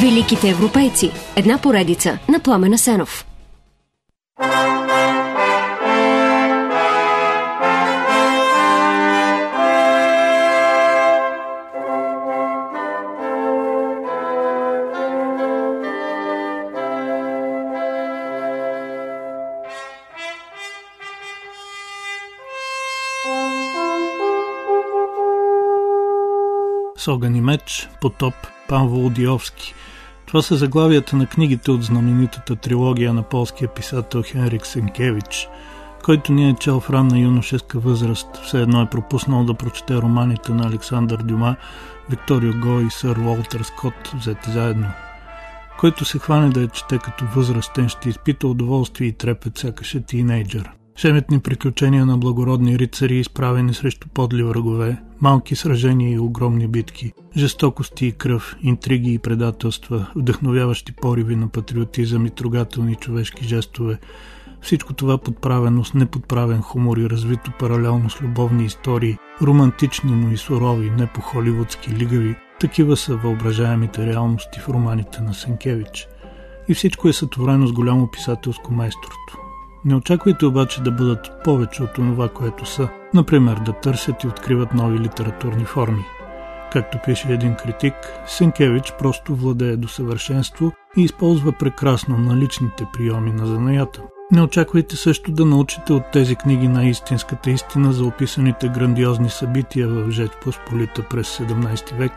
Великите европейци. Една поредица на Пламена Сенов. с огън и меч, потоп, пан Володиовски. Това са заглавията на книгите от знаменитата трилогия на полския писател Хенрик Сенкевич, който ни е чел в ранна юношеска възраст, все едно е пропуснал да прочете романите на Александър Дюма, Викторио Го и сър Уолтер Скотт, взети заедно. Който се хване да я чете като възрастен, ще изпита удоволствие и трепет, сякаш е тинейджър. Шеметни приключения на благородни рицари, изправени срещу подли врагове, малки сражения и огромни битки, жестокости и кръв, интриги и предателства, вдъхновяващи пориви на патриотизъм и трогателни човешки жестове. Всичко това подправено с неподправен хумор и развито паралелно с любовни истории, романтични, но и сурови, не по холивудски лигави, такива са въображаемите реалности в романите на Сенкевич. И всичко е сътворено с голямо писателско майсторство. Не очаквайте обаче да бъдат повече от това, което са. Например, да търсят и откриват нови литературни форми. Както пише един критик, Сенкевич просто владее до съвършенство и използва прекрасно наличните приеми на занаята. Не очаквайте също да научите от тези книги на истинската истина за описаните грандиозни събития в Жеч Посполита през 17 век,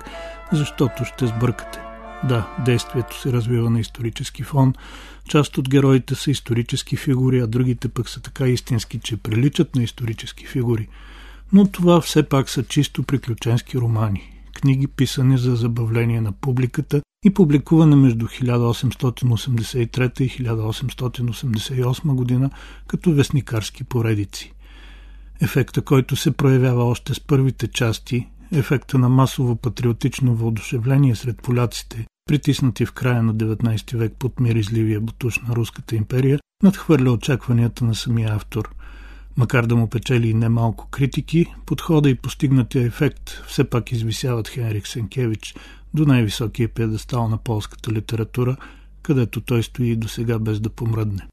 защото ще сбъркате. Да, действието се развива на исторически фон. Част от героите са исторически фигури, а другите пък са така истински, че приличат на исторически фигури. Но това все пак са чисто приключенски романи. Книги писани за забавление на публиката и публикуване между 1883 и 1888 година като вестникарски поредици. Ефекта, който се проявява още с първите части, ефекта на масово патриотично въодушевление сред поляците, притиснати в края на 19 век под миризливия бутуш на Руската империя, надхвърля очакванията на самия автор. Макар да му печели и немалко критики, подхода и постигнатия ефект все пак извисяват Хенрик Сенкевич до най-високия педестал на полската литература, където той стои до сега без да помръдне.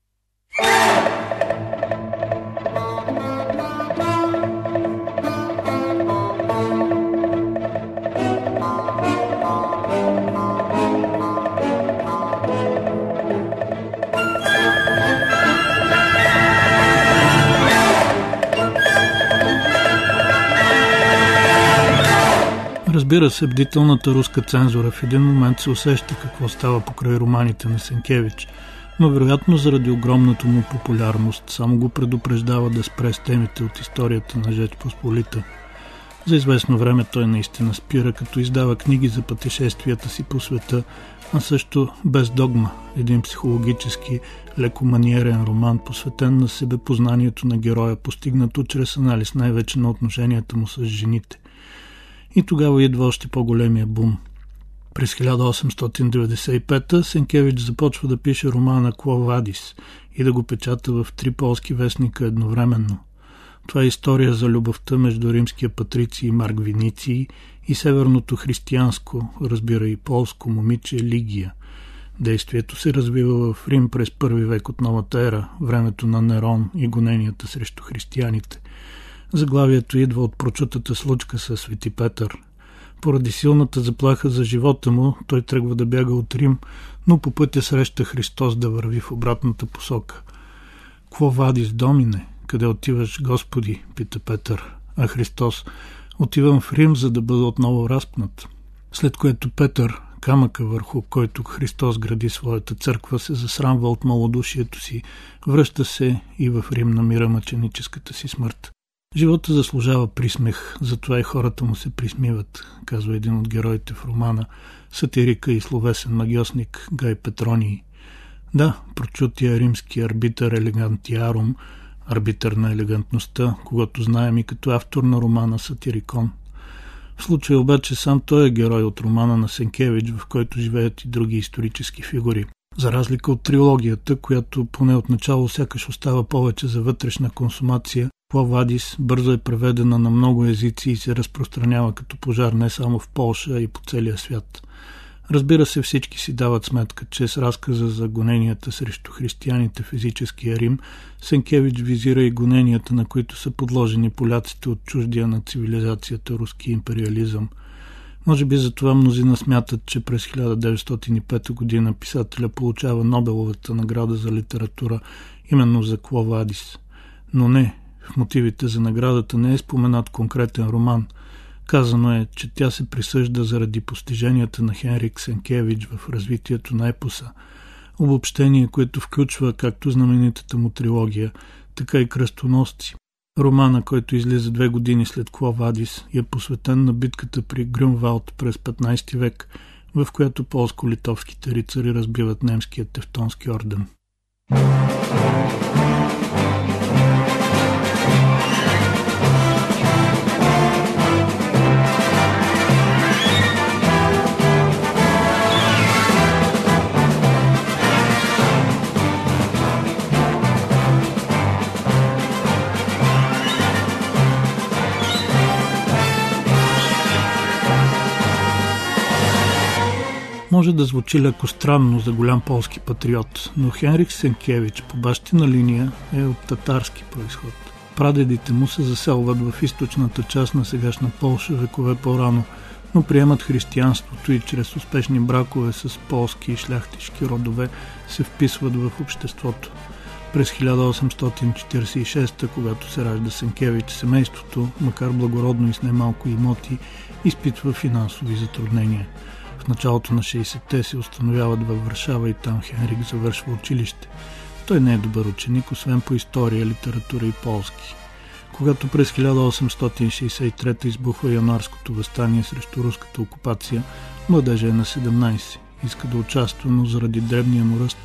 Разбира се, бдителната руска цензура в един момент се усеща какво става покрай романите на Сенкевич, но вероятно заради огромната му популярност само го предупреждава да спре с темите от историята на Жеч Посполита. За известно време той наистина спира, като издава книги за пътешествията си по света, а също без догма, един психологически, лекоманиерен роман, посветен на себепознанието на героя, постигнато чрез анализ най-вече на отношенията му с жените. И тогава идва още по-големия бум. През 1895 Сенкевич започва да пише романа Кловадис и да го печата в три полски вестника едновременно. Това е история за любовта между римския патрици Марк Виниций и северното християнско, разбира и полско момиче Лигия. Действието се развива в Рим през първи век от новата ера, времето на Нерон и гоненията срещу християните. Заглавието идва от прочутата случка с Свети Петър. Поради силната заплаха за живота му, той тръгва да бяга от Рим, но по пътя среща Христос да върви в обратната посока. Кво вадис, домине? Къде отиваш, Господи? пита Петър. А Христос, отивам в Рим, за да бъда отново разпнат. След което Петър, камъка върху който Христос гради своята църква, се засрамва от малодушието си, връща се и в Рим намира мъченическата си смърт. Живота заслужава присмех, затова и хората му се присмиват, казва един от героите в романа, сатирика и словесен магиосник Гай Петроний. Да, прочутия римски арбитър Елегантиарум, арбитър на елегантността, когато знаем и като автор на романа Сатирикон. В случая обаче сам той е герой от романа на Сенкевич, в който живеят и други исторически фигури. За разлика от трилогията, която поне от начало сякаш остава повече за вътрешна консумация, Плавадис бързо е преведена на много езици и се разпространява като пожар не само в Полша, а и по целия свят. Разбира се, всички си дават сметка, че с разказа за гоненията срещу християните в физическия Рим, Сенкевич визира и гоненията, на които са подложени поляците от чуждия на цивилизацията руски империализъм. Може би за това мнозина смятат, че през 1905 година писателя получава Нобеловата награда за литература именно за Клова Адис. Но не, в мотивите за наградата не е споменат конкретен роман – Казано е, че тя се присъжда заради постиженията на Хенрик Сенкевич в развитието на епоса. Обобщение, което включва както знаменитата му трилогия, така и кръстоносци. Романа, който излиза две години след Кловадис, е посветен на битката при Грюнвалд през 15 век, в която полско-литовските рицари разбиват немския тевтонски орден. Може да звучи леко странно за голям полски патриот, но Хенрик Сенкевич по бащина линия е от татарски происход. Прадедите му се заселват в източната част на сегашна Полша векове по-рано, но приемат християнството и чрез успешни бракове с полски и шляхтишки родове се вписват в обществото. През 1846, когато се ражда Сенкевич, семейството, макар благородно и с немалко имоти, изпитва финансови затруднения – началото на 60-те се установяват във Варшава и там Хенрик завършва училище. Той не е добър ученик, освен по история, литература и полски. Когато през 1863 избухва януарското възстание срещу руската окупация, младежа е на 17. Иска да участва, но заради дребния му ръст,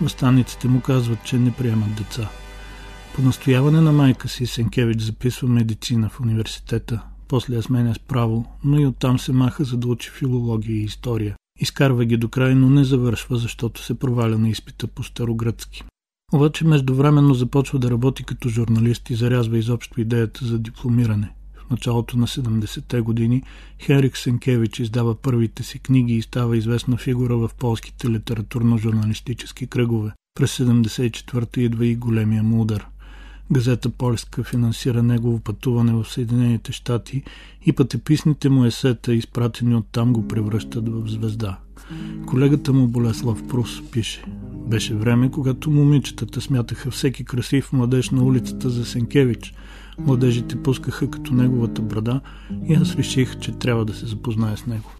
възстанниците му казват, че не приемат деца. По настояване на майка си Сенкевич записва медицина в университета, после я сменя с право, но и оттам се маха за да учи филология и история. Изкарва ги до край, но не завършва, защото се проваля на изпита по старогръцки. Обаче междувременно започва да работи като журналист и зарязва изобщо идеята за дипломиране. В началото на 70-те години Херик Сенкевич издава първите си книги и става известна фигура в полските литературно-журналистически кръгове. През 74-та идва и големия му удар – Газета Польска финансира негово пътуване в Съединените щати и пътеписните му есета, изпратени от там, го превръщат в звезда. Колегата му Болеслав Прус пише Беше време, когато момичетата смятаха всеки красив младеж на улицата за Сенкевич. Младежите пускаха като неговата брада и аз реших, че трябва да се запознае с него.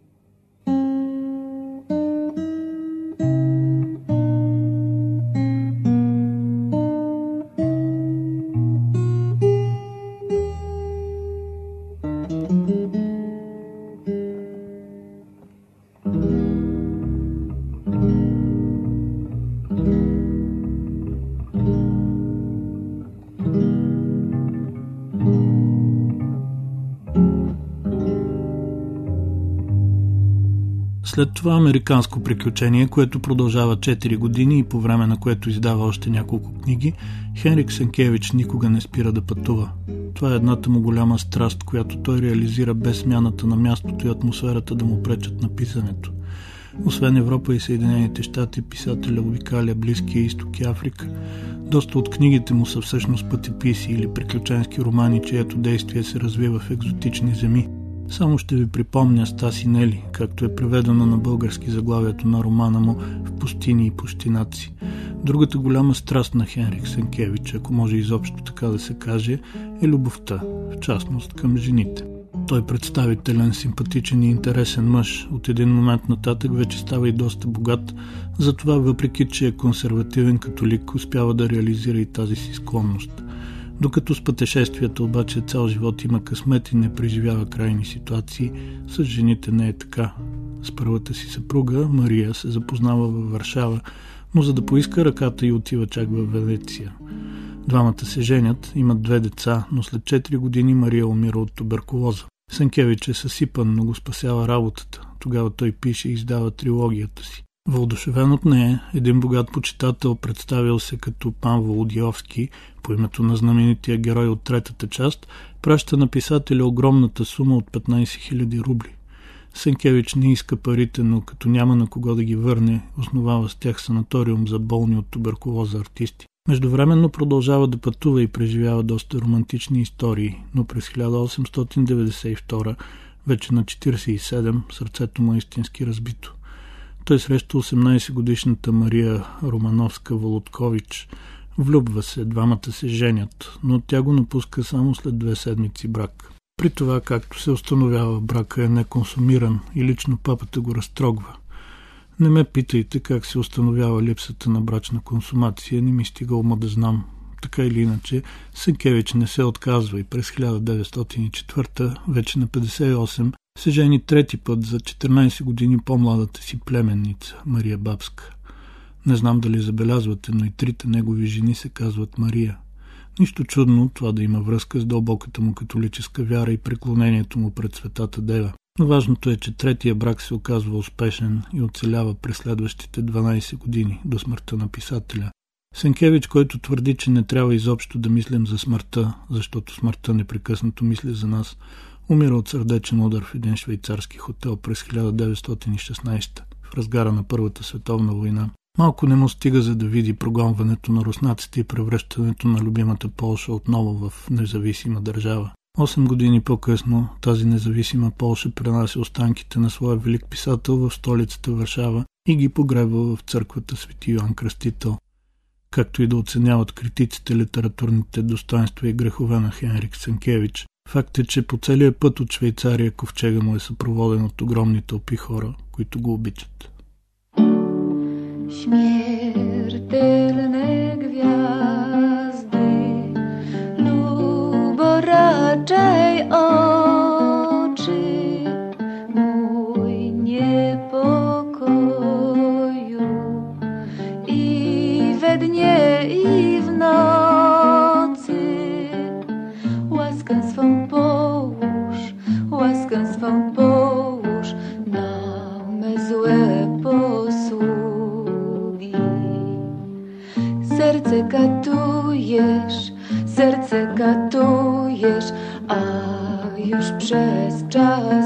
След това американско приключение, което продължава 4 години и по време на което издава още няколко книги, Хенрик Сенкевич никога не спира да пътува. Това е едната му голяма страст, която той реализира без смяната на мястото и атмосферата да му пречат на писането. Освен Европа и Съединените щати, писателя обикаля Близкия изток и Африка. Доста от книгите му са всъщност пътеписи или приключенски романи, чието действие се развива в екзотични земи. Само ще ви припомня Стаси Нели, както е преведена на български заглавието на романа му в пустини и пустинаци. Другата голяма страст на Хенрик Сенкевич, ако може изобщо така да се каже, е любовта, в частност към жените. Той е представителен, симпатичен и интересен мъж. От един момент нататък вече става и доста богат, затова въпреки, че е консервативен католик, успява да реализира и тази си склонност. Докато с пътешествията обаче цял живот има късмет и не преживява крайни ситуации, с жените не е така. С първата си съпруга, Мария, се запознава във Варшава, но за да поиска ръката и отива чак във Венеция. Двамата се женят, имат две деца, но след 4 години Мария умира от туберкулоза. Сенкевич е съсипан, но го спасява работата. Тогава той пише и издава трилогията си. Вълдушевен от нея, един богат почитател, представил се като пан Володиовски, по името на знаменития герой от третата част, праща на писателя огромната сума от 15 000 рубли. Сенкевич не иска парите, но като няма на кого да ги върне, основава с тях санаториум за болни от туберкулоза артисти. Междувременно продължава да пътува и преживява доста романтични истории, но през 1892, вече на 47, сърцето му е истински разбито. Той среща 18-годишната Мария Романовска Володкович. Влюбва се, двамата се женят, но тя го напуска само след две седмици брак. При това, както се установява, брака е неконсумиран и лично папата го разтрогва. Не ме питайте как се установява липсата на брачна консумация, не ми стига ума да знам. Така или иначе, Сенкевич не се отказва и през 1904, вече на 58, се жени трети път за 14 години по-младата си племенница, Мария Бабска. Не знам дали забелязвате, но и трите негови жени се казват Мария. Нищо чудно това да има връзка с дълбоката му католическа вяра и преклонението му пред светата дева. Но важното е, че третия брак се оказва успешен и оцелява през следващите 12 години до смъртта на писателя. Сенкевич, който твърди, че не трябва изобщо да мислим за смъртта, защото смъртта непрекъснато мисли за нас, умира от сърдечен удар в един швейцарски хотел през 1916 в разгара на Първата световна война. Малко не му стига за да види прогонването на руснаците и превръщането на любимата Полша отново в независима държава. Осем години по-късно тази независима Полша пренася останките на своя велик писател в столицата Варшава и ги погреба в църквата Свети Йоан Кръстител, както и да оценяват критиците литературните достоинства и грехове на Хенрик Сенкевич. Факт е, че по целия път от Швейцария ковчега му е съпроводен от огромни тълпи хора, които го обичат. Śmiertelne gwiazdy, lubo raczej oczy, mój niepokoju i we dnie i w. serce katujesz, a już przez czas